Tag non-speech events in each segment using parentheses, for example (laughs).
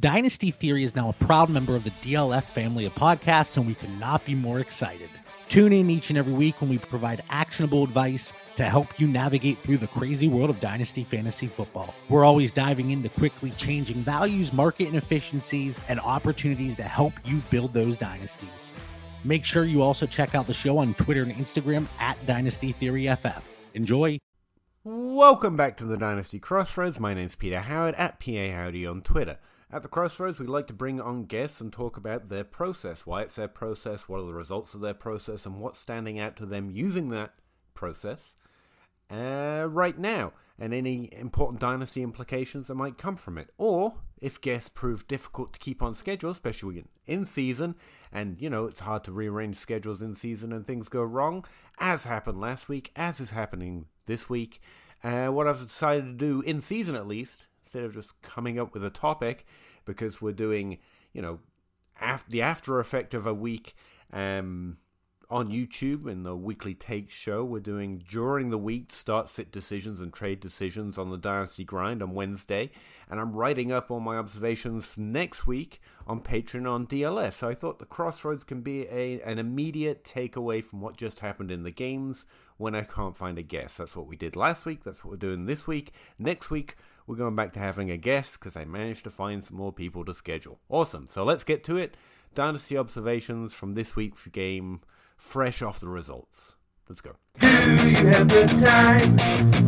Dynasty Theory is now a proud member of the DLF family of podcasts, and we could not be more excited. Tune in each and every week when we provide actionable advice to help you navigate through the crazy world of Dynasty Fantasy Football. We're always diving into quickly changing values, market inefficiencies, and opportunities to help you build those dynasties. Make sure you also check out the show on Twitter and Instagram at Dynasty Theory FF. Enjoy. Welcome back to the Dynasty Crossroads. My name's Peter Howard at PA Howdy on Twitter. At the Crossroads, we like to bring on guests and talk about their process, why it's their process, what are the results of their process, and what's standing out to them using that process uh, right now, and any important dynasty implications that might come from it. Or if guests prove difficult to keep on schedule, especially in season, and you know it's hard to rearrange schedules in season and things go wrong, as happened last week, as is happening this week. Uh, what I've decided to do in season at least instead of just coming up with a topic because we're doing, you know, the after effect of a week um, on YouTube in the weekly take show. We're doing during the week start sit decisions and trade decisions on the Dynasty Grind on Wednesday. And I'm writing up all my observations next week on Patreon on DLF. So I thought the Crossroads can be a, an immediate takeaway from what just happened in the games when I can't find a guest. That's what we did last week. That's what we're doing this week. Next week, we're going back to having a guest because I managed to find some more people to schedule. Awesome. So let's get to it. Dynasty observations from this week's game, fresh off the results. Let's go. Do you have the time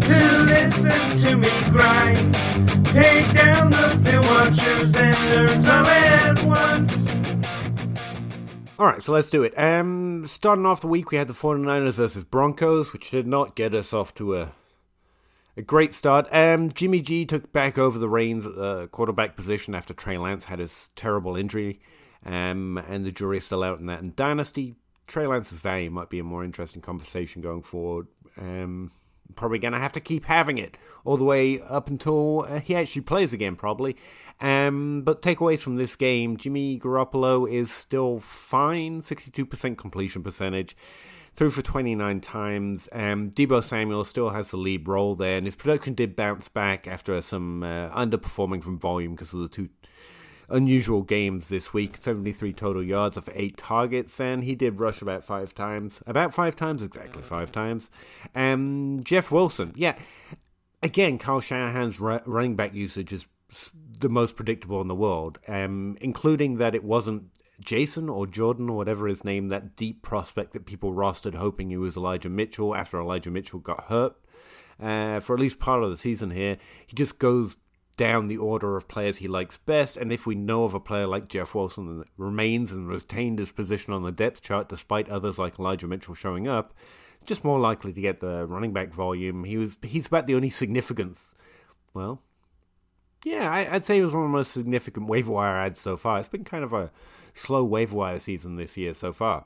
to listen to me grind? Take down the film watchers and nerds all at once. All right, so let's do it. Um, starting off the week, we had the 49ers versus Broncos, which did not get us off to a a great start. Um, Jimmy G took back over the reins at the quarterback position after Trey Lance had his terrible injury, um, and the jury is still out in that. And Dynasty, Trey Lance's value might be a more interesting conversation going forward. Um, probably going to have to keep having it all the way up until uh, he actually plays again, probably. Um, but takeaways from this game Jimmy Garoppolo is still fine, 62% completion percentage. Threw for 29 times. Um, Deebo Samuel still has the lead role there, and his production did bounce back after some uh, underperforming from volume because of the two unusual games this week 73 total yards of eight targets and he did rush about five times about five times exactly five times um jeff wilson yeah again Kyle Shanahan's running back usage is the most predictable in the world um including that it wasn't Jason or Jordan or whatever his name, that deep prospect that people rostered hoping he was Elijah Mitchell after Elijah Mitchell got hurt uh, for at least part of the season here. He just goes down the order of players he likes best. And if we know of a player like Jeff Wilson that remains and retained his position on the depth chart despite others like Elijah Mitchell showing up, just more likely to get the running back volume. He was he's about the only significance. Well, yeah, I, would say he was one of the most significant waiver wire ads so far. It's been kind of a slow waiver wire season this year so far.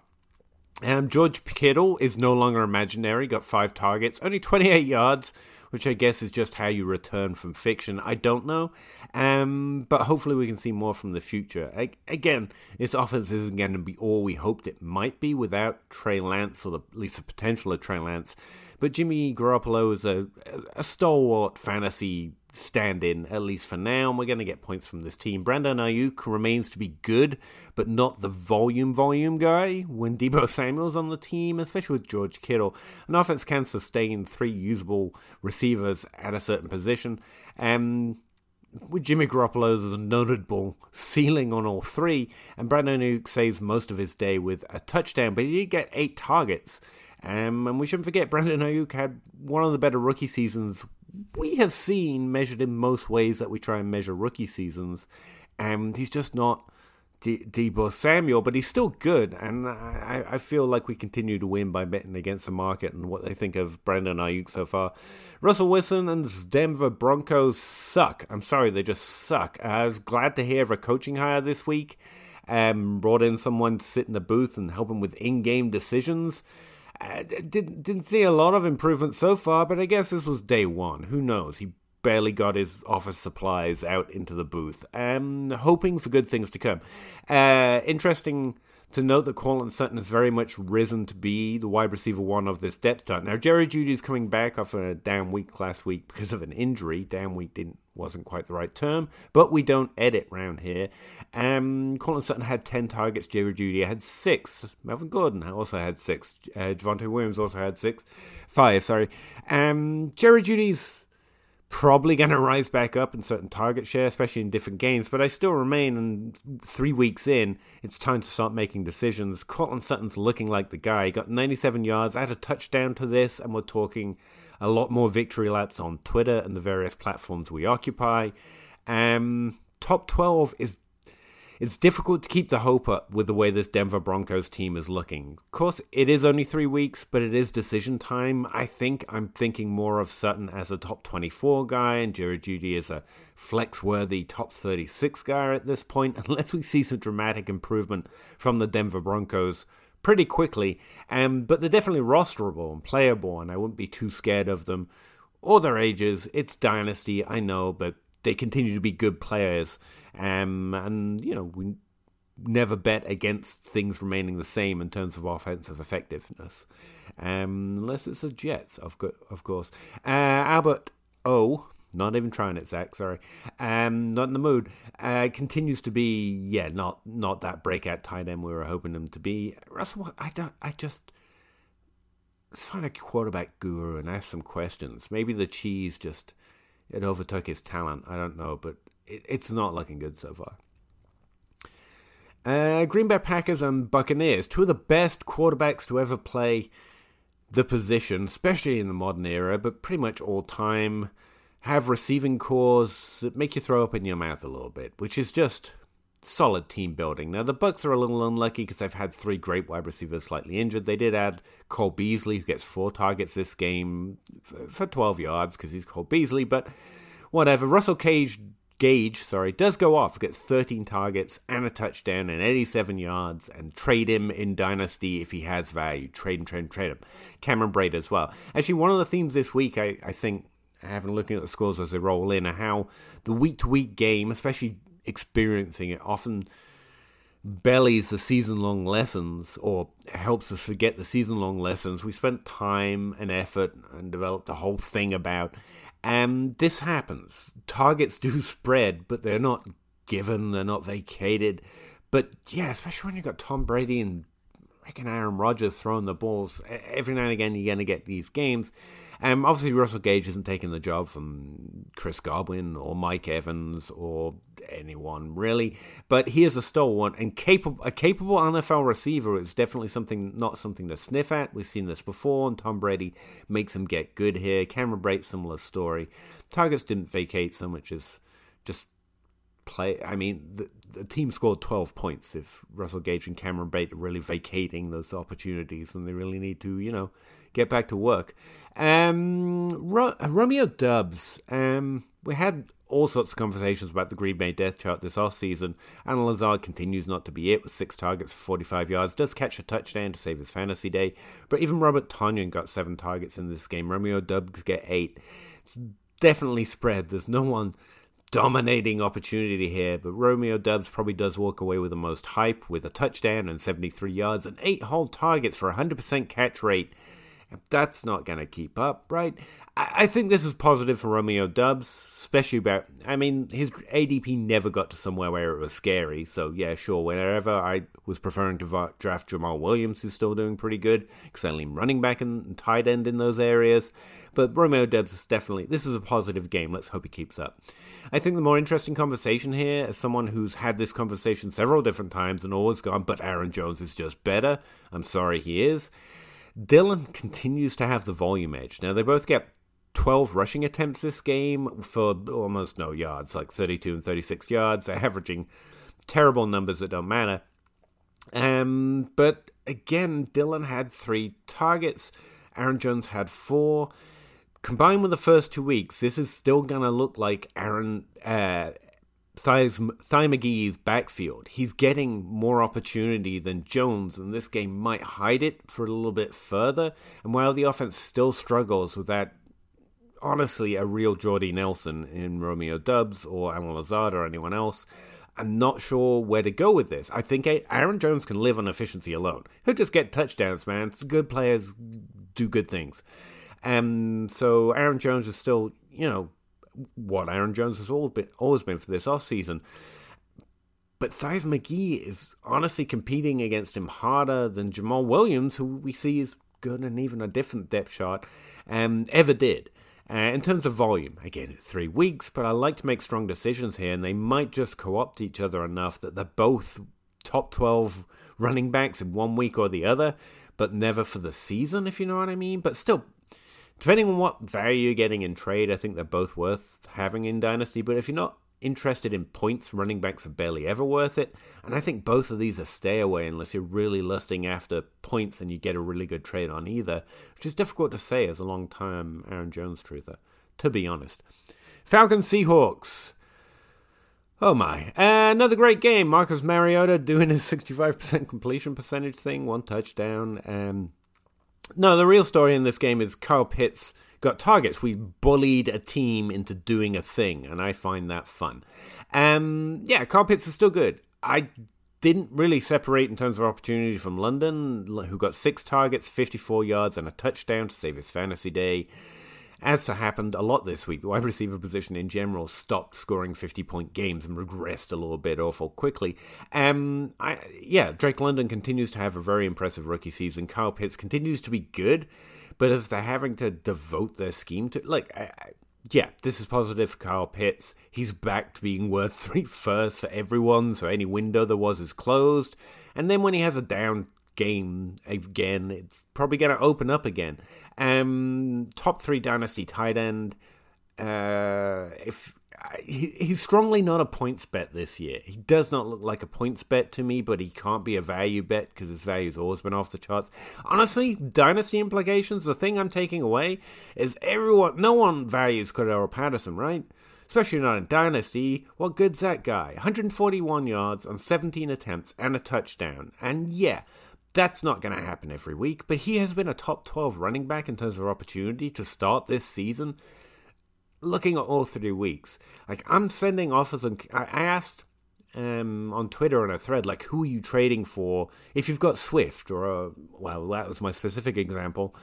Um, George Kittle is no longer imaginary, got five targets, only 28 yards, which I guess is just how you return from fiction. I don't know. Um, but hopefully we can see more from the future. I, again, this offense isn't going to be all we hoped it might be without Trey Lance, or the, at least the potential of Trey Lance. But Jimmy Garoppolo is a, a stalwart fantasy stand in, at least for now, and we're going to get points from this team. Brandon Aiyuk remains to be good, but not the volume volume guy when Deebo (laughs) Samuel's on the team, especially with George Kittle. An offense can sustain three usable receivers at a certain position. and with Jimmy Garoppolo's a notable ceiling on all three, and Brandon Aiyuk saves most of his day with a touchdown, but he did get eight targets. Um, and we shouldn't forget Brandon Aiyuk had one of the better rookie seasons we have seen measured in most ways that we try and measure rookie seasons, and he's just not De- Deebo Samuel, but he's still good, and I, I feel like we continue to win by betting against the market and what they think of Brandon Aiyuk so far. Russell Wilson and Denver Broncos suck. I'm sorry, they just suck. I was glad to hear of a coaching hire this week. Um, brought in someone to sit in the booth and help him with in-game decisions. Didn't didn't see a lot of improvement so far, but I guess this was day one. Who knows? He barely got his office supplies out into the booth. Um, hoping for good things to come. Uh, interesting to note that Courtland Sutton has very much risen to be the wide receiver one of this depth chart. Now, Jerry Jeudy is coming back off a down week last week because of an injury. Down week didn't wasn't quite the right term, but we don't edit round here. Um, Courtland Sutton had 10 targets, Jerry Jeudy had six. Melvin Gordon also had six. Uh, Javonte Williams also had six. Five, sorry. Um, Jerry Jeudy's probably going (laughs) to rise back up in certain target share, especially in different games. But I still remain, and three weeks in, it's time to start making decisions. Courtland Sutton's looking like the guy. He got 97 yards, add a touchdown to this, and we're talking a lot more victory laps on Twitter and the various platforms we occupy. Um, top 12 is it's difficult to keep the hope up with the way this Denver Broncos team is looking. Of course, it is only three weeks, but it is decision time. I think I'm thinking more of Sutton as a top 24 guy and Jerry Jeudy as a flex worthy top 36 guy at this point, (laughs) unless we see some dramatic improvement from the Denver Broncos pretty quickly. Um, but they're definitely rosterable and playable, and I wouldn't be too scared of them or their ages. It's Dynasty, I know, but they continue to be good players. Um, and, you know, we never bet against things remaining the same in terms of offensive effectiveness. Um, unless it's the Jets, of, co- of course. Uh, Albert O, not even trying it, Zach, sorry. Um, not in the mood. Uh, continues to be, yeah, not not that breakout tight end we were hoping him to be. Russell, I, don't, I just. Let's find a quarterback guru and ask some questions. Maybe the cheese just it overtook his talent. I don't know, but it, it's not looking good so far. Uh, Green Bay Packers and Buccaneers, two of the best quarterbacks to ever play the position, especially in the modern era, but pretty much all time, have receiving corps that make you throw up in your mouth a little bit, which is just solid team building. Now the Bucs are a little unlucky because they've had three great wide receivers slightly injured. They did add Cole Beasley, who gets four targets this game for 12 yards because he's Cole Beasley, but whatever. Russell Cage Gage, sorry, does go off, gets 13 targets and a touchdown and 87 yards, and trade him in Dynasty if he has value. Trade him, trade him, trade him. Cameron Brate as well. Actually, one of the themes this week, I, I think, having looking at the scores as they roll in, are how the week to week game, especially experiencing it, often bellies the season long lessons or helps us forget the season long lessons. We spent time and effort and developed a whole thing about and this happens. Targets do (laughs) spread, but they're not given, they're not vacated. But yeah, especially when you've got Tom Brady and reckon Aaron Rodgers throwing the balls every now and again, you're going to get these games. Um, obviously, Russell Gage isn't taking the job from Chris Godwin or Mike Evans or anyone really, but he is a stalwart and capable. A capable NFL receiver is definitely something, not something to sniff at. We've seen this before, and Tom Brady makes him get good here. Cameron Brate, similar story. Targets didn't vacate so much as just play. I mean, the, the team scored 12 points. If Russell Gage and Cameron Brate are really vacating those opportunities, and they really need to, you know, get back to work. Um, Ro- Romeo Doubs, Um, we had all sorts of conversations about the Green Bay death chart this off season. and Lazard continues not to be it with six targets for 45 yards. Does catch a touchdown to save his fantasy day. But even Robert Tonyan got seven targets in this game. Romeo Doubs get eight. It's definitely spread. There's no one dominating opportunity here, but Romeo Doubs probably does walk away with the most hype with a touchdown and 73 yards and eight whole targets for 100% catch rate that's not going to keep up, right? I, I think this is positive for Romeo Doubs, especially about. I mean, his ADP never got to somewhere where it was scary. So yeah, sure. Whenever I was preferring to draft Jamaal Williams, who's still doing pretty good, because I lean running back and tight end in those areas. But Romeo Doubs is definitely this is a positive game. Let's hope he keeps up. I think the more interesting conversation here, as someone who's had this conversation several different times and always gone, but Aaron Jones is just better. I'm sorry, he is Dillon continues to have the volume edge. Now, they both get 12 rushing attempts this game for almost no yards, like 32 and 36 yards. They're (laughs) averaging terrible numbers that don't matter. Um, but again, Dillon had three targets. Aaron Jones had four. Combined with the first two weeks, this is still going to look like Aaron uh, McGee's backfield. He's getting more opportunity than Jones, and this game might hide it for a little bit further. And while the offense still struggles with that, honestly, a real Jordy Nelson in Romeo Doubs or Allen Lazard or anyone else, I'm not sure where to go with this. I think Aaron Jones can live on efficiency alone. He'll just get touchdowns, man. Good players do good things. And so Aaron Jones is still, you know, what Aaron Jones has always been, always been for this offseason. But Thais McGee is honestly competing against him harder than Jamaal Williams, who we see is good and even a different depth shot, um, ever did. Uh, in terms of volume, again, it's three weeks, but I like to make strong decisions here, and they might just co opt each other enough that they're both top 12 running backs in one week or the other, but never for the season, if you know what I mean. But still, depending on what value you're getting in trade, I think they're both worth having in Dynasty. But if you're not interested in points, running backs are barely ever worth it. And I think both of these are stay away unless you're really lusting after points and you get a really good trade on either, which is difficult to say as a long time Aaron Jones truther, to be honest. Falcons Seahawks. Oh my. Uh, another great game. Marcus Mariota doing his 65% completion percentage thing, one touchdown. Um, no, the real story in this game is Kyle Pitts got targets. We bullied a team into doing a thing, and I find that fun. Um, yeah, Kyle Pitts is still good. I didn't really separate in terms of opportunity from London, who got six targets, 54 yards, and a touchdown to save his fantasy day. As to happened a lot this week, the wide receiver position in general stopped scoring 50 point games and regressed a little bit awful quickly. Um, I, yeah, Drake London continues to have a very impressive rookie season. Kyle Pitts continues to be good, but if they're having to devote their scheme to, like, I, I, yeah, this is positive for Kyle Pitts. He's back to being worth (laughs) three firsts for everyone, so any window there was is closed. And then when he has a down game again. It's probably going to open up again. Um, top three dynasty tight end. Uh, if he, he's strongly not a points bet this year. He does not look like a points bet to me, but he can't be a value bet because his value's always been off the charts. Honestly, dynasty implications. The thing I'm taking away is everyone, no one values Cordarrelle Patterson, right? Especially not in Dynasty. What good's that guy? 141 yards on 17 attempts and a touchdown. And yeah, that's not going to happen every week, but he has been a top 12 running back in terms of opportunity to start this season. Looking at all three weeks, like I'm sending offers, and I asked um, on Twitter on a thread, like, who are you trading for if you've got Swift or, a, well, that was my specific example.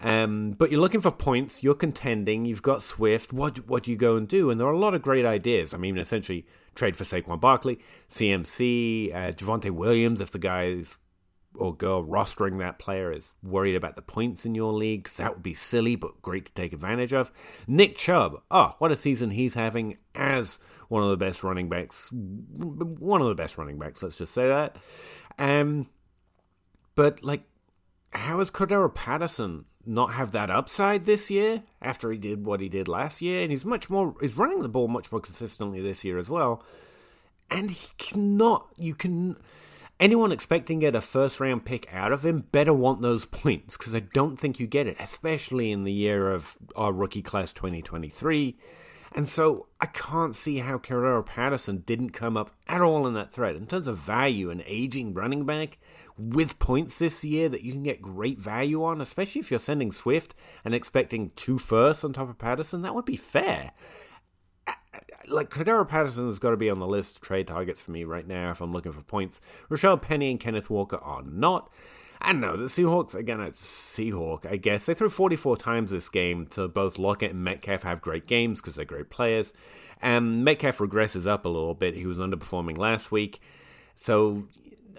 Um, but you're looking for points, you're contending, you've got Swift. What what do you go and do? And there are a lot of great ideas. I mean, essentially, trade for Saquon Barkley, CMC, uh, Javonte Williams if the guy's or girl rostering that player is worried about the points in your league, because that would be silly but great to take advantage of. Nick Chubb, oh, what a season he's having as one of the best running backs, one of the best running backs, let's just say that. Um, but, like, how is Cordarrelle Patterson not have that upside this year after he did what he did last year? And he's much more, he's running the ball much more consistently this year as well. And he cannot, you can anyone expecting to get a first round pick out of him better want those (laughs) points because I don't think you get it, especially in the year of our rookie class 2023. And so I can't see how Cordarrelle Patterson didn't come up at all in that thread. In terms of value, an aging running back with points this year that you can get great value on, especially if you're sending Swift and expecting two firsts on top of Patterson, that would be fair like Cordarrelle Patterson has got to be on the list of trade targets for me right now if I'm looking for points. Rashaad Penny and Kenneth Walker are not. And no, the Seahawks, again, it's Seahawk, I guess. They threw 44 times this game to both Lockett and Metcalf have great games because they're great players. And Metcalf regresses up a little bit. He was underperforming last week. So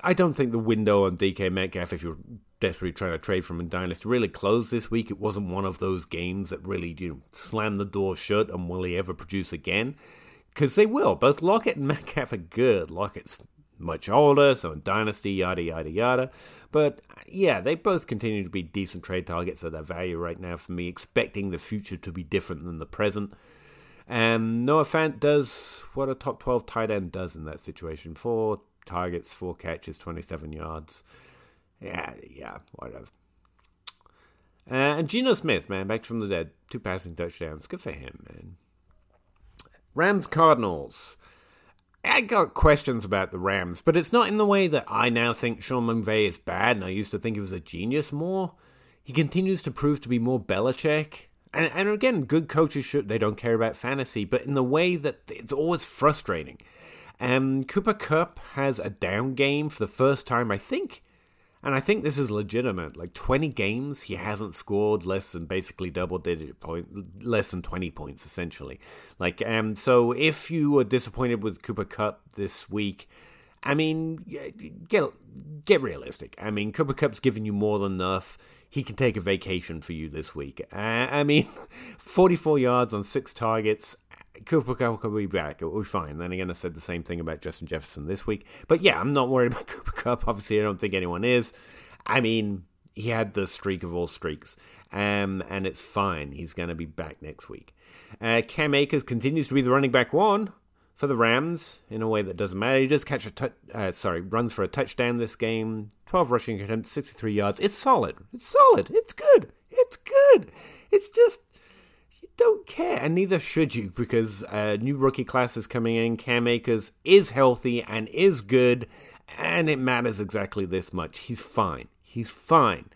I don't think the window on DK Metcalf, if you're desperately trying to trade from in Dynasty, really closed this week. It wasn't one of those games that really you know, slammed the door shut and will he ever produce again? Because they will. Both Lockett and (laughs) Metcalf are good. Lockett's much older, so in Dynasty, yada, yada, yada. But yeah, they both continue to be decent trade targets at their value right now for me, expecting the future to be different than the present. And Noah Fant does what a top 12 tight end does in that situation four targets, four catches, 27 yards. Yeah, yeah, whatever. Uh, and Geno Smith, man, back from the dead, two passing touchdowns. Good for him, man. Rams Cardinals. I got questions about the Rams, but it's not in the way that I now think Sean McVay is bad and I used to think he was a genius more. He continues to prove to be more Belichick. And, and again, good coaches should, they don't care about fantasy, but in the way that it's always frustrating. Um, Cooper Kupp has a down game for the first time, I think, and I think this is legitimate. Like 20 games, he hasn't scored less than basically double digit point, less than 20 points, essentially. Like, um, so if you were disappointed with Cooper Kupp this week, I mean, get get realistic. I mean, Cooper Kupp's given you more than enough. He can take a vacation for you this week. Uh, I mean, (laughs) 44 yards on six targets. Cooper Kupp will be back. It'll be fine. Then again, I said the same thing about Justin Jefferson this week. But yeah, I'm not worried (laughs) about Cooper Kupp. Obviously, I don't think anyone is. I mean, he had the streak of all streaks. Um, and it's fine. He's going to be back next week. Uh, Cam Akers continues to be the running back one for the Rams in a way that doesn't matter. He does catch a uh, sorry runs for a touchdown this game. Twelve rushing attempts, sixty three yards. It's solid. It's solid. It's good. It's good. It's just don't care, and neither should you, because a new rookie class is coming in. Cam Akers is healthy and is good, and it matters exactly this much. He's fine. He's fine.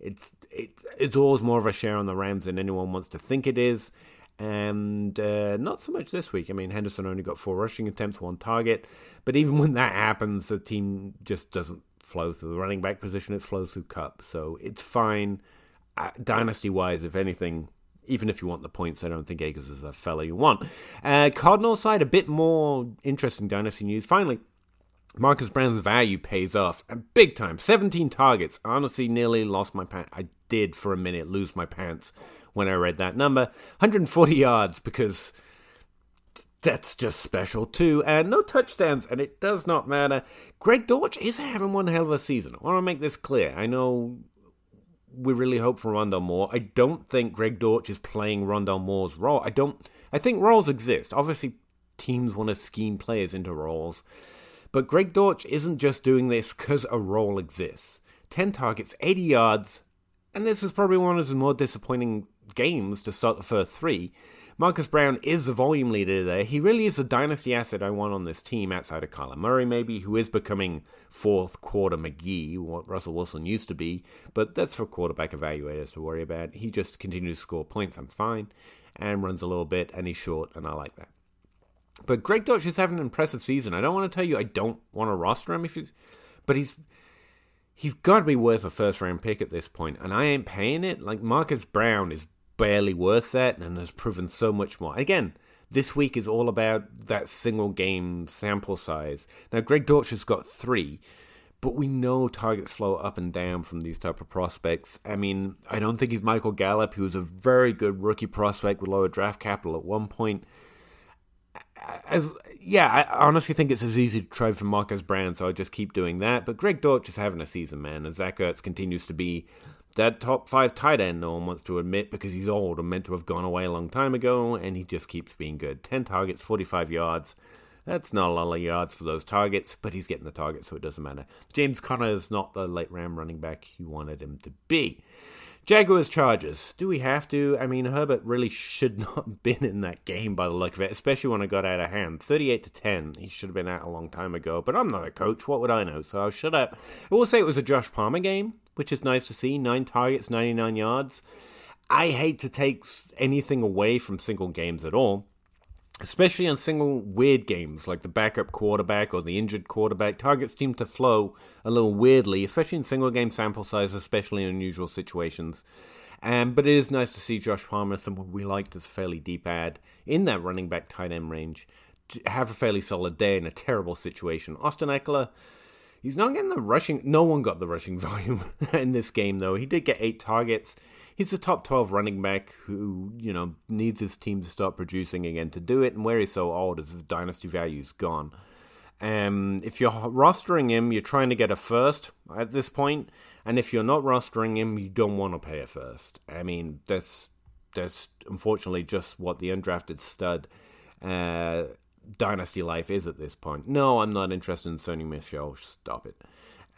It's it's it's always more of a share on the Rams than anyone wants to think it is, and uh, not so much this week. I mean, Henderson only got four rushing attempts, one target, but even when that happens, the team just doesn't flow through the running back position. It flows through Kupp, so it's fine. Uh, dynasty wise, if anything, even if you want the points, I don't think Akers is a fella you want. Uh, Cardinal side, a bit more interesting dynasty news. Finally, Marquise Brown's value pays off, and big time. 17 targets. Honestly, nearly lost my pants. I did for a minute lose my pants when I read that number. 140 yards because that's just special too. And no touchdowns, and it does not matter. Greg Dortch is having one hell of a season. I want to make this clear. I know we really hope for Rondale Moore. I don't think Greg Dortch is playing Rondale Moore's role. I don't. I think roles exist. Obviously, teams want to scheme players into roles, but Greg Dortch isn't just doing this because a role exists. Ten targets, eighty yards, and this is probably one of his more disappointing games to start the first three. Marquise Brown is the volume leader there. He really is a dynasty asset I want on this team outside of Kyler Murray, maybe, who is becoming fourth quarter McGee, what Russell Wilson used to be. But that's for quarterback evaluators to worry about. He just continues to score points. I'm fine. And runs a little bit, and he's short, and I like that. But Greg Dortch is having an impressive season. I don't want to tell you I don't want to roster him, if he's, but he's he's got to be worth a first round pick at this point, and I ain't paying it. Like Marquise Brown is barely worth that and has proven so much more. Again, this week is all about that single game sample size. Now, Greg Dortch has got three, but we know targets flow up and down from these type of prospects. I mean, I don't think he's Michael Gallup, who was a very good rookie prospect with lower draft capital at one point. As yeah, I honestly think it's as easy to trade for Marquise Brown, so I just keep doing that. But Greg Dortch is having a season, man, and Zach Ertz continues to be that top five tight end no one wants to admit because he's old and meant to have gone away a long time ago, and he just keeps being good. 10 targets, 45 yards. That's not a lot of yards for those targets, but he's getting the targets, so it doesn't matter. James Conner is not the late round running back you wanted him to be. Jaguars Chargers. Do we have to? I mean, Herbert really should (laughs) not have been in that game by the look of it, especially when it got out of hand. 38 to 10. He should have been out a long time ago, but I'm not a coach. What would I know? So I'll shut up. I will say it was a Josh Palmer game which is nice to see. Nine targets, 99 yards. I hate to take anything away from single games at all, especially on single weird games like the backup quarterback or the injured quarterback. Targets seem to flow a little weirdly, especially in single game sample size, especially in unusual situations. Um, but it is nice to see Josh Palmer, someone we liked as a fairly deep ad in that running back tight end range, have a fairly solid day in a terrible situation. Austin Ekeler He's not getting the rushing. No one got the rushing (laughs) volume in this game, though. He did get eight targets. He's a top 12 running back who, you know, needs his team to start producing again to do it. And where he's so old, his dynasty value's gone. Um, if you're rostering him, you're trying to get a first at this point, and if you're not rostering him, you don't want to pay a first. I mean, that's that's unfortunately just what the undrafted stud uh, Dynasty life is at this point. No, I'm not interested in Sony Michel. Stop it.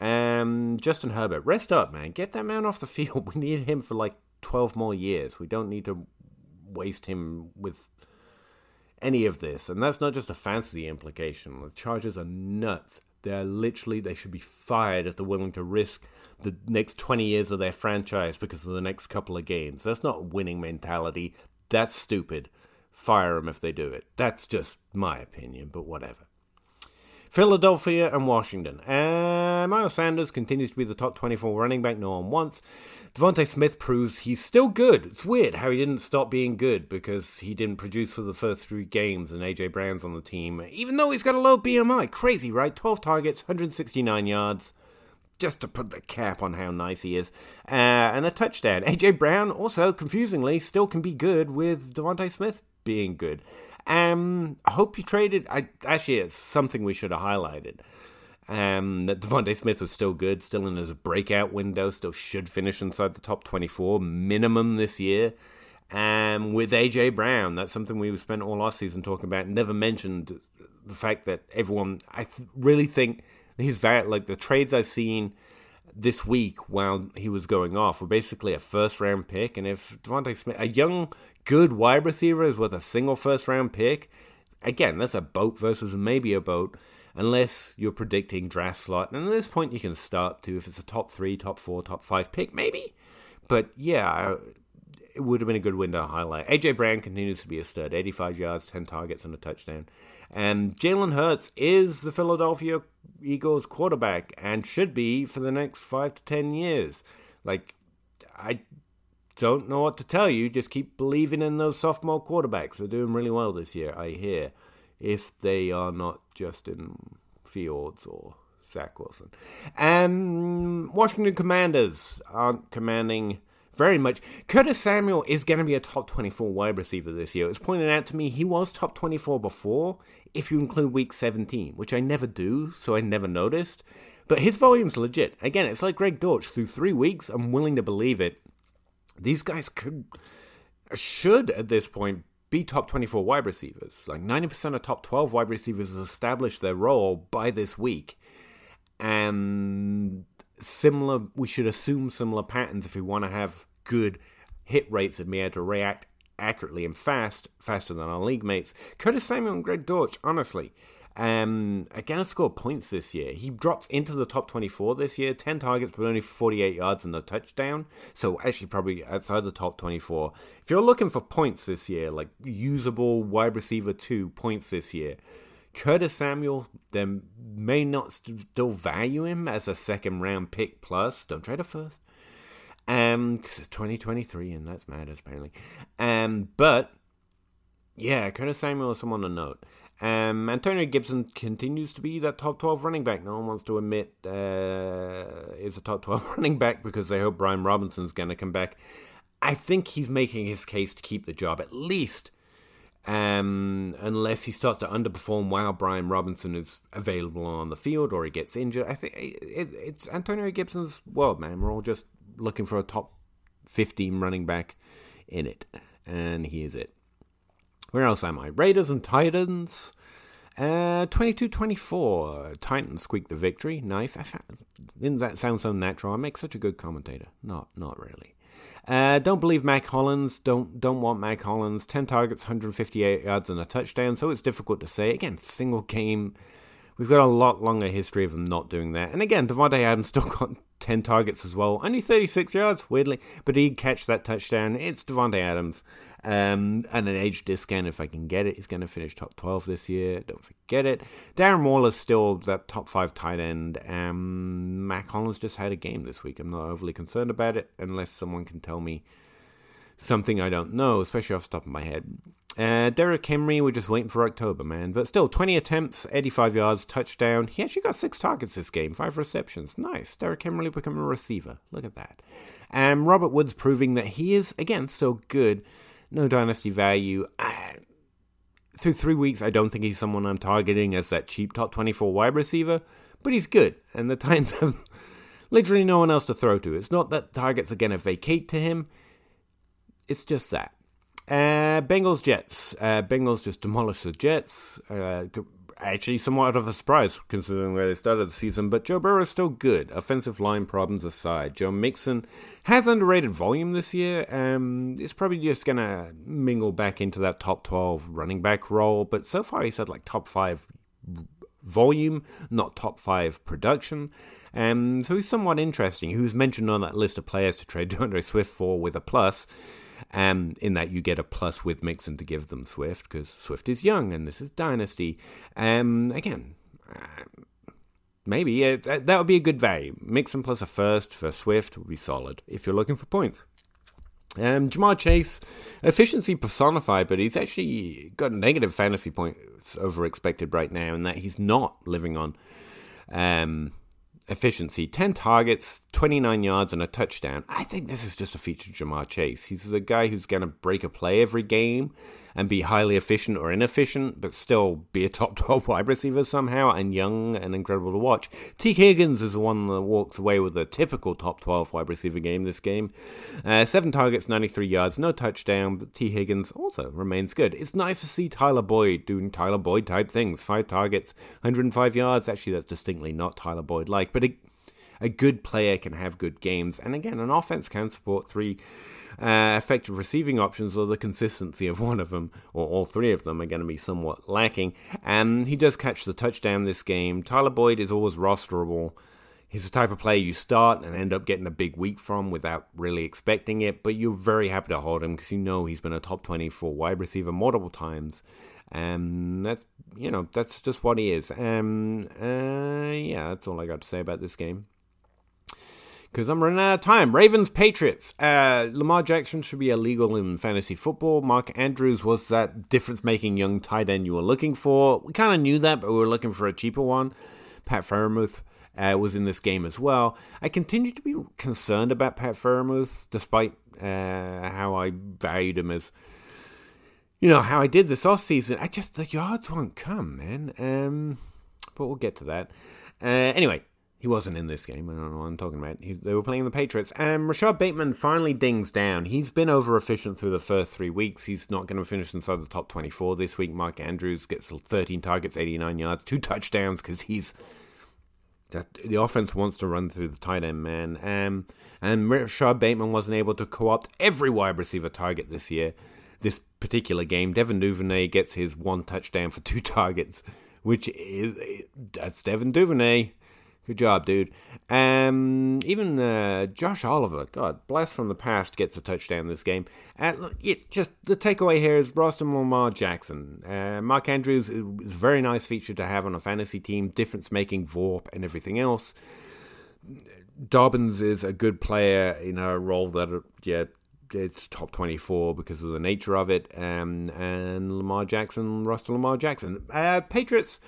Um, Justin Herbert, rest up, man. Get that man off the (laughs) field. We need him for like 12 more years. We don't need to waste him with any of this. And that's not just a fantasy implication. The Chargers are nuts. They're literally, they should be fired if they're willing to risk the next 20 years of their franchise because of the next couple of games. That's not winning mentality. That's stupid fire them if they do it. That's just my opinion, but whatever. Philadelphia and Washington. Uh, Miles Sanders continues to be the top 24 running back no one wants. DeVonta Smith proves he's still good. It's weird how he didn't stop being good because he didn't produce for the first three games and AJ Brown's on the team, even though he's got a low BMI. Crazy, right? 12 targets, 169 yards just to put the cap on how nice he is, uh, and a touchdown. AJ Brown also, confusingly, still can be good with DeVonta Smith being good. Um, I hope you traded. I actually, it's something we should have highlighted. Um, that DeVonta Smith was still good, still in his breakout window, still should finish inside the top 24 minimum this year. Um, with AJ Brown, that's something we spent all last season talking about. Never mentioned the fact that everyone. I th- really think he's very like the trades I've seen this week while he was going off were basically a first round pick. And if DeVonta Smith, a young, good wide receiver, is worth a single first round pick, again, that's a boat versus maybe a boat, unless you're predicting draft slot. And at this point, you can start to, if it's a top three, top four, top five pick, maybe. But yeah, it would have been a good window highlight. AJ Brown continues to be a stud 85 yards, 10 targets, and a touchdown. And Jalen Hurts is the Philadelphia Eagles quarterback and should be for the next five to 10 years. Like, I don't know what to tell you. Just keep believing in those sophomore quarterbacks. They're doing really well this year, I hear, if they are not Justin Fields or Zach Wilson. And Washington Commanders aren't commanding very much. Curtis Samuel is going to be a top 24 wide receiver this year. It's pointed out to me he was top 24 before, if you include week 17, which I never do, so I never noticed. But his volume's legit. Again, it's like Greg Dortch. Through three weeks, I'm willing to believe it. These guys could, should at this point, be top 24 wide receivers. Like 90% of top 12 wide receivers established their role by this week. And similar, we should assume similar patterns if we want to have good hit rates and be able to react accurately and fast, faster than our league mates. Curtis Samuel and Greg Dortch, honestly, um, again, scored points this year. He drops into the top 24 this year, 10 targets, but only 48 yards and a touchdown. So, actually, probably outside the top 24. If you're looking for points this year, like usable wide receiver two points this year, Curtis Samuel, then may not still value him as a second round pick plus. Don't trade a first. Um, because it's 2023 and that's matters apparently. Um, but yeah, Curtis Samuel is someone to note. Um, Antonio Gibson continues to be that top 12 running back. No one wants to admit uh, is a top 12 (laughs) running back because they hope Brian Robinson's going to come back. I think he's making his case to keep the job at least, um, unless he starts to underperform while Brian Robinson is available on the field or he gets injured. I think it, it, it's Antonio Gibson's world, man. We're all just looking for a top 15 running back in it, and here's it. Where else am I? Raiders and Titans. Uh, 22-24. Titans squeak the victory. Nice. I found, didn't that sound so natural? I make such a good commentator. Not, not really. Uh, don't believe Mack Hollins. Don't don't want Mack Hollins. Ten targets, 158 yards, and a touchdown. So it's difficult to say. Again, single game We've got a lot longer history of them not doing that. And again, Davante Adams (laughs) still got 10 targets as well. Only 36 yards, weirdly, but he'd catch that touchdown. It's Davante Adams. Um, and an age discount if I can get it. He's going to finish top 12 this year. Don't forget it. Darren Waller's still that top 5 tight end. Um, Mack Hollins just had a game this week. I'm not overly concerned about it unless someone can tell me something I don't know, especially off the top of my head. Uh, Derrick Henry, we're just waiting for October, man. But still, 20 attempts, 85 yards, touchdown. He actually got six targets this game, five receptions. Nice. Derrick Henry becoming a receiver. Look at that. And Robert Woods proving that he is, again, still good. No dynasty value. Uh, through three weeks, I don't think he's someone I'm targeting as that cheap top 24 wide receiver, but he's good. And the (laughs) Titans have literally no one else to throw to. It's not that targets are going to vacate to him, it's just that. Uh, Bengals Jets. Uh, Bengals just demolished the Jets. Uh, actually, somewhat of a surprise considering where they started the season. But Joe Burrow is still good. Offensive line problems aside, Joe Mixon has underrated volume this year. Um, it's probably just gonna mingle back into that top twelve running back role. But so far, he's had like top five volume, not top five production. Um, so he's somewhat interesting. He was mentioned on that list of players to trade (laughs) D'Andre Swift for with a plus um, in that you get a plus with Mixon to give them Swift because Swift is young and this is Dynasty. Um, again, Uh, maybe that, that would be a good value. Mixon plus a first for Swift would be solid if you're looking for points. Um, Ja'Marr Chase, efficiency personified, but he's actually got negative fantasy points over expected right now, and that he's not living on um, efficiency. 10 targets, 29 yards, and a touchdown. I think this is just a feature of Ja'Marr Chase. He's a guy who's going to break a play every game and be highly efficient or inefficient, but still be a top (laughs) 12 wide receiver somehow and young and incredible to watch. Tee Higgins is the one that walks away with a typical top 12 wide receiver game this game. Uh, seven targets, 93 yards, no touchdown, but Tee Higgins also remains good. It's nice to see Tyler Boyd doing Tyler Boyd type things. Five targets, 105 yards. Actually, that's distinctly not Tyler Boyd like, but a, a good player can have good games. And again, an offense can support three uh, effective receiving options, or the consistency of one of them, or all three of them, are going to be somewhat lacking. And he does catch the touchdown this game. Tyler Boyd is always rosterable. He's the type of player you start and end up getting a big week from without really expecting it, but you're very happy to hold him because you know he's been a top 24 wide receiver multiple times. Um, that's you know that's just what he is. Um, uh, yeah, that's all I got to say about this game because I'm running out of time. Ravens Patriots. Uh, Lamar Jackson should be illegal in fantasy football. Mark Andrews was that difference making young tight end you were looking for. We kind of knew that, but we were looking for a cheaper one. Pat Freiermuth uh, was in this game as well. I continue to be concerned about Pat Freiermuth, despite uh, how I valued him as. You know, how I did this off season. I just, the yards won't come, man. Um, but we'll get to that. Uh, anyway, he wasn't in this game. I don't know what I'm talking about. He, they were playing the Patriots. And Rashod Bateman finally dings down. He's been over efficient through the first three weeks. He's not going to finish inside the top 24 this week. Mark Andrews gets 13 targets, 89 yards, two touchdowns because he's. The offense wants to run through the tight end man. Um, and Rashod Bateman wasn't able to co opt every wide receiver target this year. This particular game, Devin Duvernay gets his one touchdown for two (laughs) targets, which is that's Devin Duvernay Good job, dude. Um, even uh, Josh Oliver, God bless from the past, gets a touchdown this game. And it just the takeaway here is Boston Lamar Jackson. Uh, Mark Andrews is a very nice feature to have on a fantasy team, difference making, VORP, and everything else. Dobbins is a good player in a role that, yeah, it's top 24 because of the nature of it. Um, and Lamar Jackson, Russell Lamar Jackson. Uh, Patriots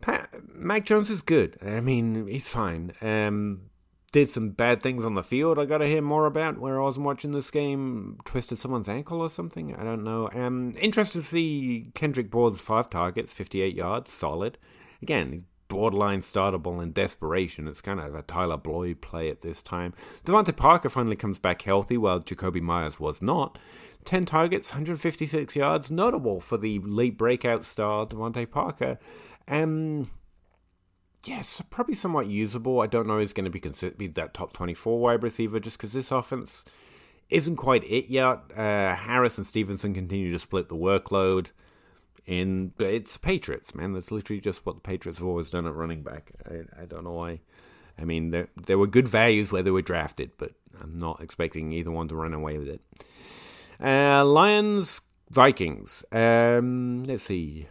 Pat, Mac Jones is good. I mean, he's fine. Um, did some bad things on the field. I got to hear more about where I was watching this game. Twisted someone's ankle or something. I don't know. Um, interested to see Kendrick Bourne's five targets, 58 yards, solid. Again, he's borderline startable in desperation. It's kind of a Tyler Boyd play at this time. DeVante Parker finally comes back healthy, while Jakobi Meyers was not. 10 targets, 156 yards, notable for the late breakout star DeVante Parker. Um, yes, probably somewhat usable. I don't know he's going to be considered be that top 24 wide receiver just because this offense isn't quite it yet. Uh, Harris and Stevenson continue to split the workload. But it's Patriots, man. That's literally just what the Patriots have always done at running back. I, I don't know why. I mean, there there were good values where they were drafted, but I'm not expecting either one to run away with it. Uh, Lions Vikings. Um, let's see.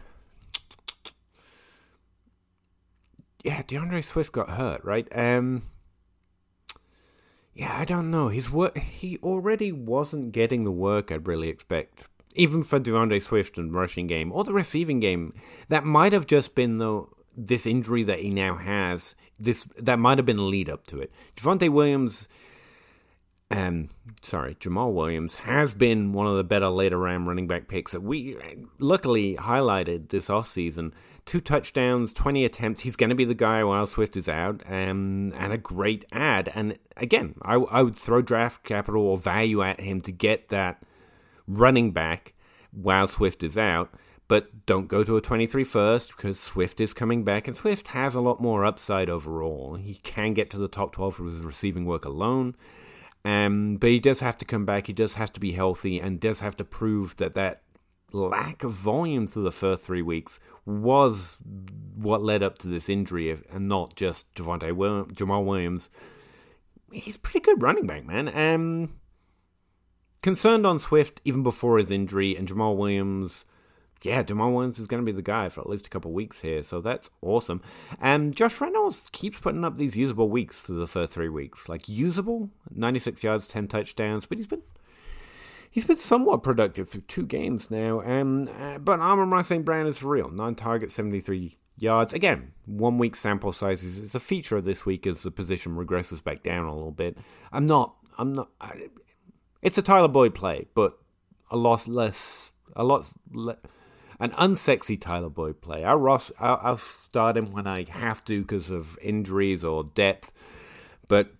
Yeah, D'Andre Swift got hurt, right? Um, yeah, I don't know. His work, he already wasn't getting the work I'd really expect, even for D'Andre Swift and rushing game or the receiving game. That might have just been though this injury that he now has. This that might have been a lead up to it. Javonte Williams. Um, sorry, Jamaal Williams has been one of the better later round running back picks that we luckily highlighted this off season two touchdowns, 20 attempts. He's going to be the guy while Swift is out, um, and a great ad. And again, I, I would throw draft capital or value at him to get that running back while Swift is out. But don't go to a 23 first because Swift is coming back, and Swift has a lot more upside overall. He can get to the top 12 with his receiving work alone. Um, but he does have to come back. He does have to be healthy and does have to prove that that lack of volume through the first three weeks was what led up to this injury, and not just Javonte Will- Jamaal Williams. He's pretty good running back, man. Um, concerned on Swift even before his injury, and Jamaal Williams yeah, Jamaal Williams is going to be the guy for at least a couple weeks here, so that's awesome. And Josh Reynolds keeps putting up these usable weeks through the first three weeks, like usable, 96 yards, 10 touchdowns, but he's been he's been somewhat productive through two games now. Um, uh, but Amon-Ra St. Brown is for real, nine targets, 73 yards. Again, one week sample sizes is a feature of this week as the position regresses back down a little bit. I'm not, I'm not. I, it's a Tyler Boyd play, but a lot less, a lot. Le- an unsexy Tyler Boyd play. I'll, I'll, I'll start him when I have to because of injuries or depth, but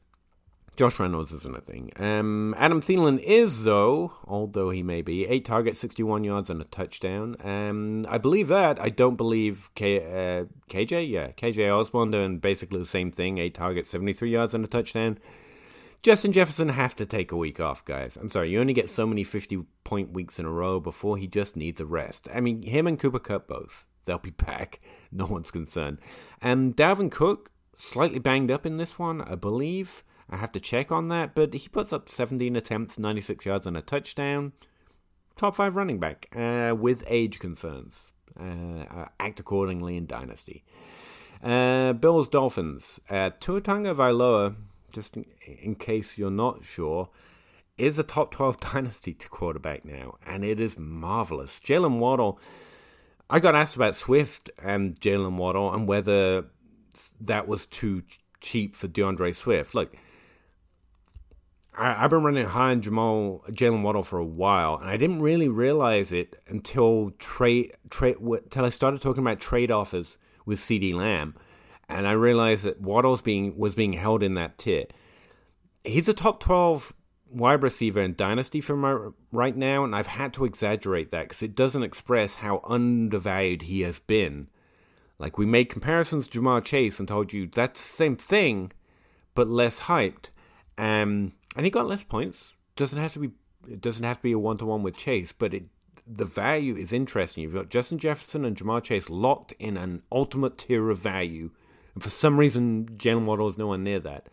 Josh Reynolds isn't a thing. Um, Adam Thielen is, though, although he may be, 8 targets, 61 yards, and a touchdown. Um, I believe that. I don't believe K, uh, KJ, yeah, KJ Osborn doing basically the same thing 8 targets, 73 yards, and a touchdown. Justin Jefferson have to take a week off, guys. I'm sorry, you only get so many 50 point weeks in a row before he just needs a rest. I mean, him and Cooper Kupp both. They'll be (laughs) back. No one's concerned. And Dalvin Cook, slightly banged up in this one, I believe. I have to check on that, but he puts up 17 attempts, 96 yards, and a touchdown. Top five running back uh, with age concerns. Uh, uh act accordingly in Dynasty. Uh, Bills Dolphins. Uh, Tua Tagovailoa just in, in case you're not sure, is a top 12 (laughs) dynasty quarterback now, and it is marvelous. Jalen Waddle, I got asked about Swift and Jalen Waddle and whether that was too cheap for D'Andre Swift. Look, I, have been running high on Jamal Jalen Waddle for a while, and I didn't really realize it until trade trade until I started talking about trade offers with CeeDee Lamb and I realized that Waddle's being was being held in that tier. He's a top twelve wide receiver in Dynasty for my right now, and I've had to exaggerate that because it doesn't express how undervalued he has been. Like we made comparisons to Ja'Marr Chase and told you that's the same thing, but less hyped. Um, and he got less points. Doesn't have to be. It doesn't have to be a one to one with Chase, but it the value is interesting. You've got Justin Jefferson and Ja'Marr Chase locked in an ultimate tier of value and for some reason, Jalen Waddle is nowhere near that.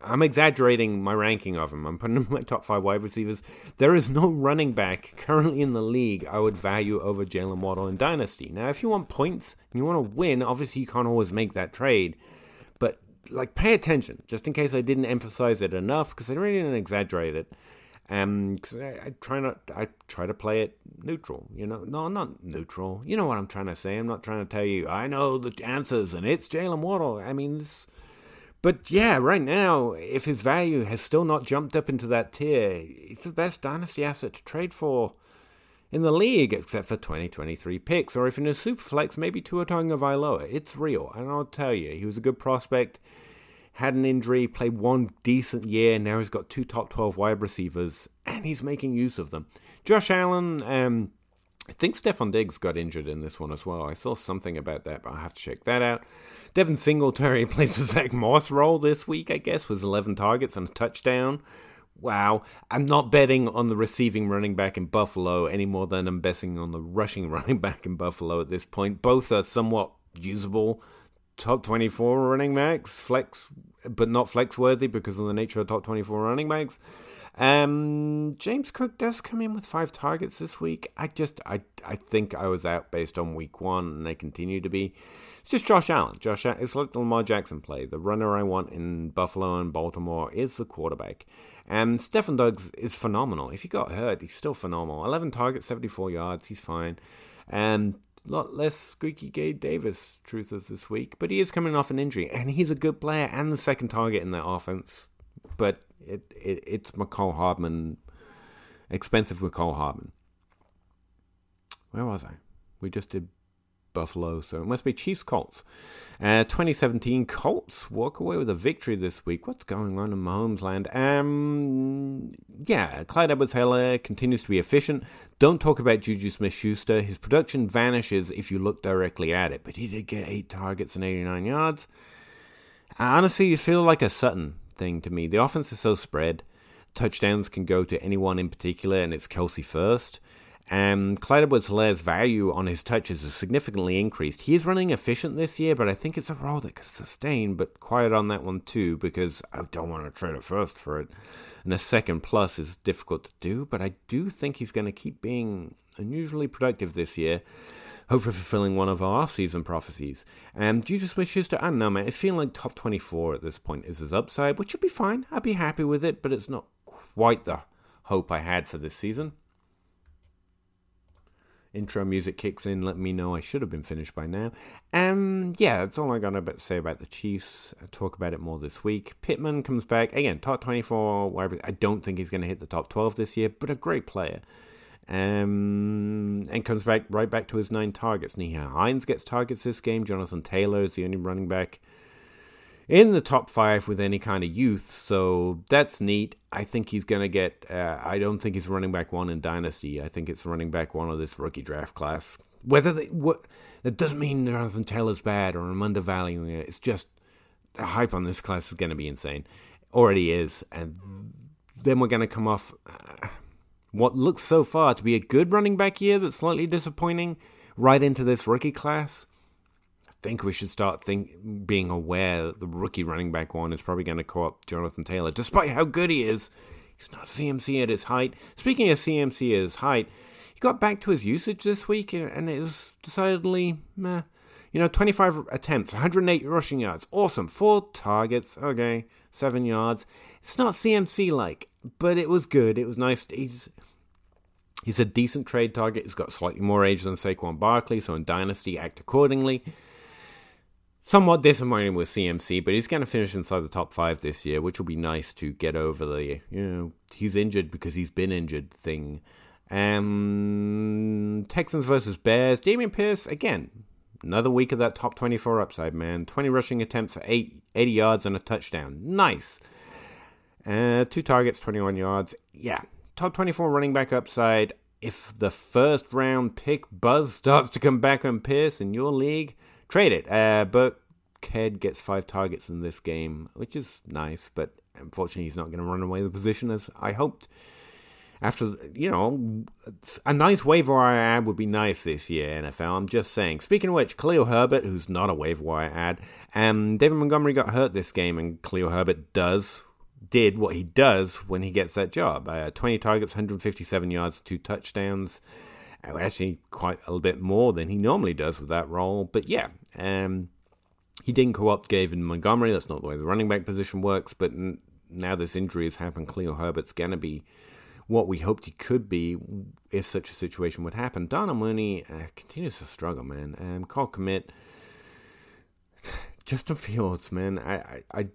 I'm exaggerating my ranking of him. I'm putting him in my top five wide receivers. There is no running back currently in the league I would value over Jalen Waddle in Dynasty. Now, if you want points and you want to win, obviously you can't always make that trade. But like, pay attention, just in case I didn't emphasize it enough, because I really didn't exaggerate it. Um, cause I, I, try not, I try to play it neutral. You know, no, not neutral. You know what I'm trying to say. I'm not trying to tell you I know the answers and it's Jalen Waddle. I mean, but yeah, right now, if his value has still not jumped up into that tier, it's the best dynasty asset to trade for in the league, except for 2023 picks. Or if in a super flex, maybe Tua Tagovailoa. It's real, and I'll tell you, he was a good prospect had an injury, played one decent year, now he's got two top 12 wide receivers, and he's making use of them. Josh Allen, um, I think Stefon Diggs got injured in this one as well. I saw something about that, but I have to check that out. Devin Singletary (laughs) plays the Zack Moss role this week, I guess, with 11 targets and a touchdown. Wow. I'm not betting on the receiving running back in Buffalo any more than I'm betting on the rushing (laughs) running back in Buffalo at this point. Both are somewhat usable top 24 running backs, flex, but not flex worthy because of the nature of top 24 running backs. Um, James Cook does come in with five targets this week. I just, I, I think I was out based on week one, and they continue to be. It's just Josh Allen. Josh, it's like the Lamar Jackson play. The runner I want in Buffalo and Baltimore is the quarterback. And Stefon Diggs is phenomenal. If he got hurt, he's still phenomenal. 11 targets, 74 yards. He's fine. And lot less squeaky Gabe Davis truth truthers this week, but he is coming off an injury, and he's a good player and the second target in their offense. But it, it it's Mecole Hardman, expensive Mecole Hardman. Where was I? We just did Buffalo, so it must be Chiefs Colts. Uh, 2017 Colts walk away with a victory this week. What's going on in Mahomes land? Um, yeah, Clyde Edwards-Helaire continues to be efficient. Don't talk about Juju Smith-Schuster. His production vanishes if you look directly at it, but he did get eight targets and 89 yards. Honestly, you feel like a Sutton thing to me. The offense is so spread. Touchdowns can go to anyone in particular, and it's Kelce first. Um, Clyde Edwards-Helaire's value on his touches has significantly increased. He is running efficient this year, but I think it's a role that can sustain, but quiet on that one too, because I don't want to trade a first for it. And a second plus is difficult to do, but I do think he's going to keep being unusually productive this year hopefully fulfilling one of our off-season prophecies. Just wish to? I don't know, man. It's feeling like top 24 at this point is his upside, which would be fine. I'd be happy with it, but it's not quite the hope I had for this season. Intro music kicks in, let me know I should have been finished by now. Um, yeah, that's all I got to say about the Chiefs. I'll talk about it more this week. Pittman comes back again, top 24. Whatever. I don't think he's going to hit the top 12 this year, but a great player um, and comes back right back to his nine targets. Nyheim Hines gets targets this game. Jonathan Taylor is the only running back in the top five with any kind of youth, so that's neat. I think he's going to get. Uh, I don't think he's running back one in Dynasty. I think it's running back one of this rookie draft class. Whether they, what that doesn't mean Jonathan Taylor's bad or I'm undervaluing it. It's just the hype on this class is going to be insane. Already is, and then we're going to come off. Uh, what looks so far to be a good running back year that's slightly disappointing right into this rookie class. Think we should start think being aware that the rookie running back one is probably going to co-op Jonathan Taylor, despite how good he is. He's not CMC at his height. Speaking of CMC at his height, he got back to his usage this week, and it was decidedly meh. You know, 25 attempts, 108 rushing yards. Awesome. Four targets. Okay. Seven yards. It's not CMC like, but it was good. It was nice. He's He's a decent trade target. He's got slightly more age than Saquon Barkley, so in Dynasty, act accordingly. Somewhat disappointing with CMC, but he's going to finish inside the top five this year, which will be nice to get over the, you know, he's injured because he's been injured thing. Um, Texans versus Bears. Dameon Pierce, again, another week of that top 24 upside, man. 20 rushing attempts for eight, 80 yards and a touchdown. Nice. Uh, two targets, 21 yards. Yeah, top 24 running back upside. If the first round pick buzz starts to come back on Pierce in your league, trade it. Uh, but Ked gets five targets in this game, which is nice, but unfortunately, he's not going to run away the position as I hoped. After, you know, a nice waiver wire ad would be nice this year, NFL. I'm just saying. Speaking of which, Khalil Herbert, who's not a waiver wire ad, um, David Montgomery got hurt this game, and Khalil Herbert does did what he does when he gets that job. Uh, 20 targets, 157 yards, two touchdowns. Uh, actually, quite a little bit more than he normally does with that role. But yeah, um, he didn't co-opt David Montgomery. That's not the way the running back position works. But n- now this injury has happened. Khalil Herbert's going to be what we hoped he could be if such a situation would happen. Darnell Mooney uh, continues to struggle, man. Um, Cole Kmet. (sighs) Justin Fields, man. I, I, I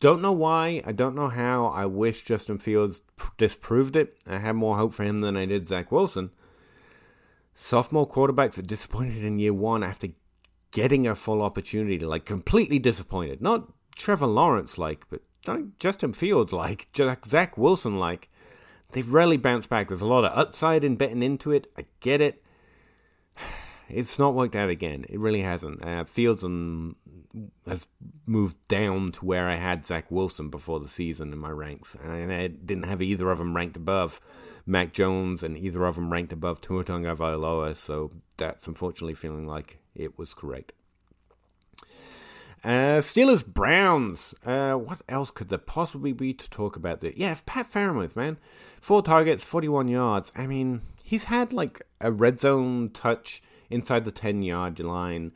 don't know why. I don't know how. I wish Justin Fields disproved it. I had more hope for him than I did Zach Wilson. Sophomore quarterbacks are disappointed in year one after getting a full opportunity, like completely disappointed. Not Trevor Lawrence like, but Justin Fields like, (laughs) Zach Wilson like. They've rarely bounced back. There's a lot of upside in betting into it. I get it. (sighs) It's not worked out again. It really hasn't. Uh, Fields and has moved down to where I had Zach Wilson before the season in my ranks, and I didn't have either of them ranked above Mac Jones, and either of them ranked above Tua Tagovailoa. So that's unfortunately feeling like it was correct. Uh, Steelers Browns. Uh, what else could there possibly be to talk about there? Yeah, Pat Freiermuth, man. Four targets, 41 yards. I mean, he's had like a red zone touch inside the 10 yard line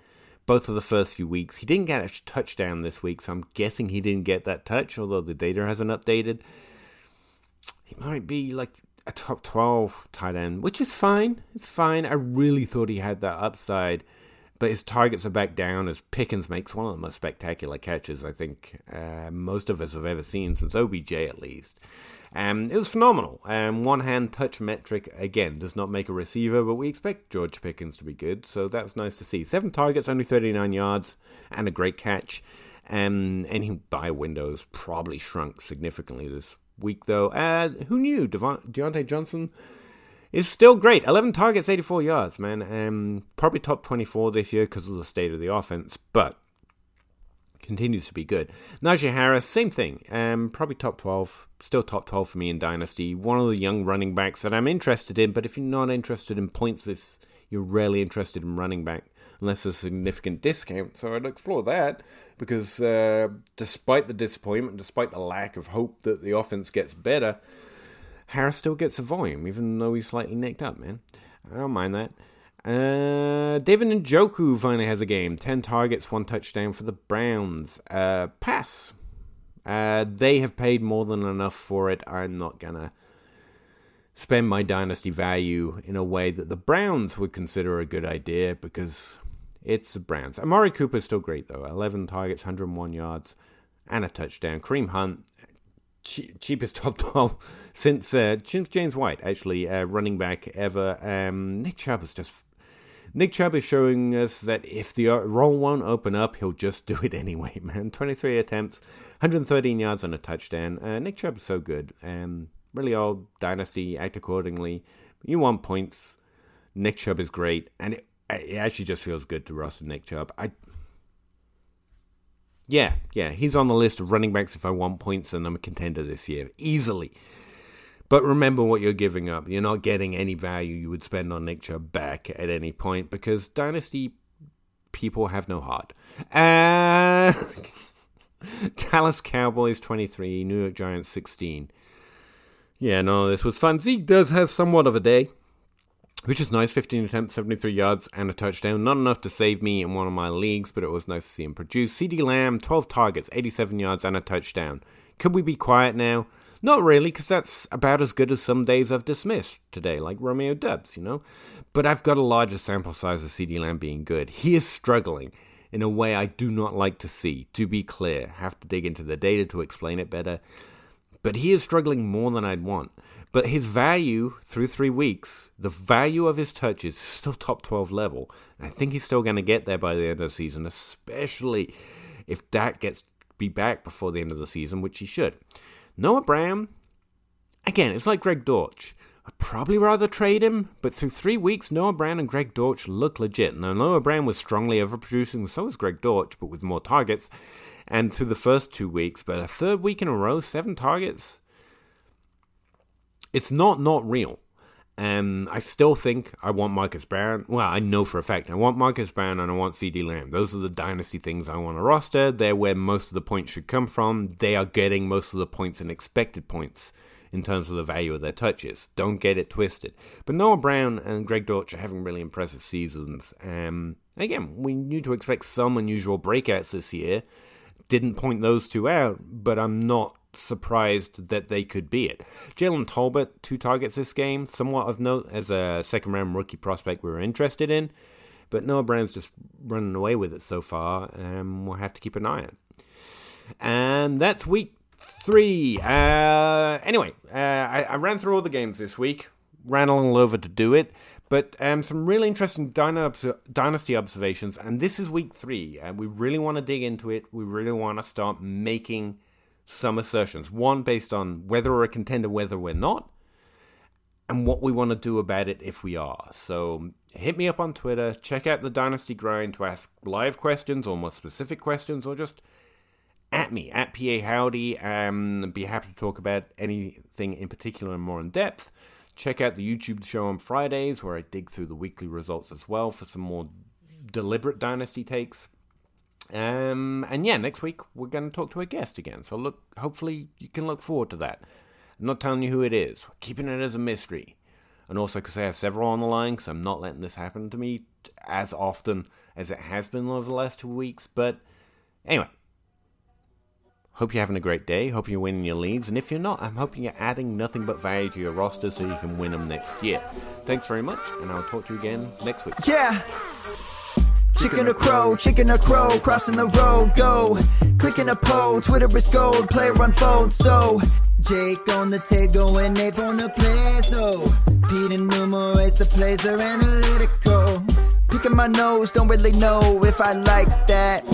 both of the first few weeks. He didn't get a touchdown this week, so I'm guessing he didn't get that touch, although the data hasn't updated. He might be like a top 12 tight end, which is fine. It's fine. I really thought he had that upside, but his targets are back down as Pickens makes one of the most spectacular catches I think uh, most of us have ever seen, since OBJ at least. Um, it was phenomenal. Um, one hand touch metric, again, does not make a receiver, but we expect George Pickens to be good, so that's nice to see. Seven targets, only 39 yards, and a great catch. Um, any buy windows probably shrunk significantly this week, though. Uh, who knew? Devon- Diontae Johnson is still great. 11 targets, 84 yards, man. Um, probably top 24 this year because of the state of the offense, but continues to be good. Najee Harris, same thing. Um, probably top 12. Still top 12 for me in Dynasty. One of the young running backs that I'm interested in, but if you're not interested in points this, you're rarely interested in running back unless there's a significant discount. So I'd explore that because uh, despite the disappointment, despite the lack of hope that the offense gets better, Harris still gets a volume, even though he's slightly nicked up, man. I don't mind that. Uh, David Njoku finally has a game. 10 targets, 1 touchdown for the Browns. Uh, pass. Uh, they have paid more than enough for it. I'm not going to spend my dynasty value in a way that the Browns would consider a good idea because it's the Browns. Amari Cooper is still great, though. 11 targets, 101 yards, and a touchdown. Kareem Hunt, cheapest (laughs) top 12 since, uh, James White, actually, uh, running back ever. Um, Nick Chubb is just. Nick Chubb is showing us that if the role won't open up, he'll just (laughs) do it anyway, man. 23 attempts, 113 yards and a touchdown. Uh, Nick Chubb is so good. Um, really old dynasty, act accordingly. You want points. Nick Chubb is great, and it, it actually just feels good to roster Nick Chubb. I yeah, yeah, he's on the list of running backs if I want points and I'm a contender this year. Easily. But remember what you're giving up. You're not getting any value you would spend on Nick Chubb back at any point because Dynasty people have no heart. Uh, (laughs) Dallas Cowboys 23, New York Giants 16. Yeah, no, this was fun. Zeke does have somewhat of a day which is nice. 15 attempts, 73 yards, and a touchdown. Not enough to save me in one of my leagues, but it was nice to see him produce. CeeDee Lamb, 12 targets, 87 yards, and a touchdown. Could we be quiet now? Not really, because that's about as good as some days I've dismissed today, like Romeo Doubs, you know? But I've got a larger sample size of CeeDee Lamb being good. He is struggling in a way I do not like to see, to be clear. Have to dig into the data to explain it better. But he is struggling more than I'd want. But his value through three weeks, the value of his touches is still top 12 level. I think he's still going to get there by the end of the season, especially if Dak gets be back before the end of the season, which he should. Noah Brown, again, it's like Greg Dortch. I'd probably rather trade him, but through three weeks, Noah Brown and Greg Dortch look legit. Now, Noah Brown was strongly overproducing, so was Greg Dortch, but with more targets. And through the first two weeks, but a third week in a row, seven targets, it's not not real. And I still think I want Marquise Brown. Well, I know for a fact I want Marquise Brown and I want CeeDee Lamb. Those are the dynasty things I want to roster. They're where most of the points should come from. They are getting most of the points and expected points in terms of the value of their touches. Don't get it twisted. But Noah Brown and Greg Dortch are having really impressive seasons. Um, again, we knew to expect some unusual breakouts this year. Didn't point those two out, but I'm not surprised that they could be it. Jalen Tolbert, two targets this game, somewhat of note as a second round rookie prospect we were interested in. But Noah Brown's just running away with it so far, and we'll have to keep an eye on it. And that's week three. Uh, anyway, uh, I, I, ran through all the games this week, ran along over to do it, but um, some really interesting dynasty observations. And this is week three, and we really want to dig into it. We really want to start making some assertions. One based on whether we're a contender, whether we're not, and what we want to do about it if we are. So hit me up on Twitter, check out the Dynasty Grind to ask live questions or more specific questions, or just at me, at PA Howdy. Um, be happy to talk about anything in particular and more in depth. Check out the YouTube show on Fridays where I dig through the weekly results as well for some more deliberate Dynasty takes. Um, and yeah, next week we're going to talk to a guest again. So look, hopefully you can look forward to that. I'm not telling you who it is. We're keeping it as a mystery. And also because I have several on the line, because I'm not letting this happen to me as often as it has been over the last two weeks. But anyway, hope you're having a great day. Hope you're winning your leads. And if you're not, I'm hoping you're adding nothing but value to your roster so you can win them next year. Thanks very much, and I'll talk to you again next week. Yeah. Chicken or crow, chicken or crow, crossing the road, go. Clicking a pole, Twitter is gold, player unfold, so. Jake on the table and Nate on the plays, no. Pete enumerates the plays, they're analytical. Picking my nose, don't really know if I like that.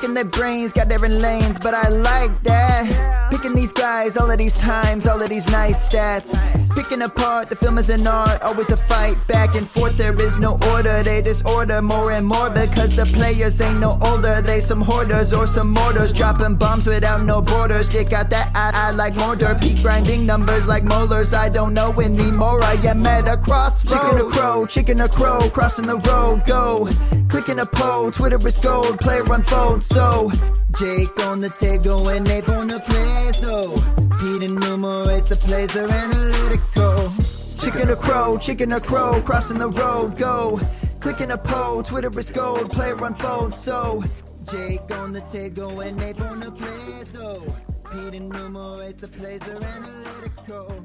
Picking their brains, got different lanes, but I like that. Picking these guys, all of these times, all of these nice stats. Picking apart, the film is an art, always a fight back and forth. There is no order, they disorder more and more because the players ain't no older. They some hoarders or some mortars, dropping bombs without no borders. Jake got that I, I like mortar, peak grinding numbers like molars. I don't know anymore, I am at a crossroads. Chicken or crow, chicken or crow, crossing the road, go. Clicking a pole, Twitter is gold, player unfold so Jake on the table and Nate on the plays, no. Pete enumerates the plays, they're analytical. Chicken or crow, chicken or crow, crossing the road, go. Clicking a poll, Twitter is gold, player unfold, so. Jake on the Tego and Nate on the plays, though. Pete enumerates the plays, they're analytical.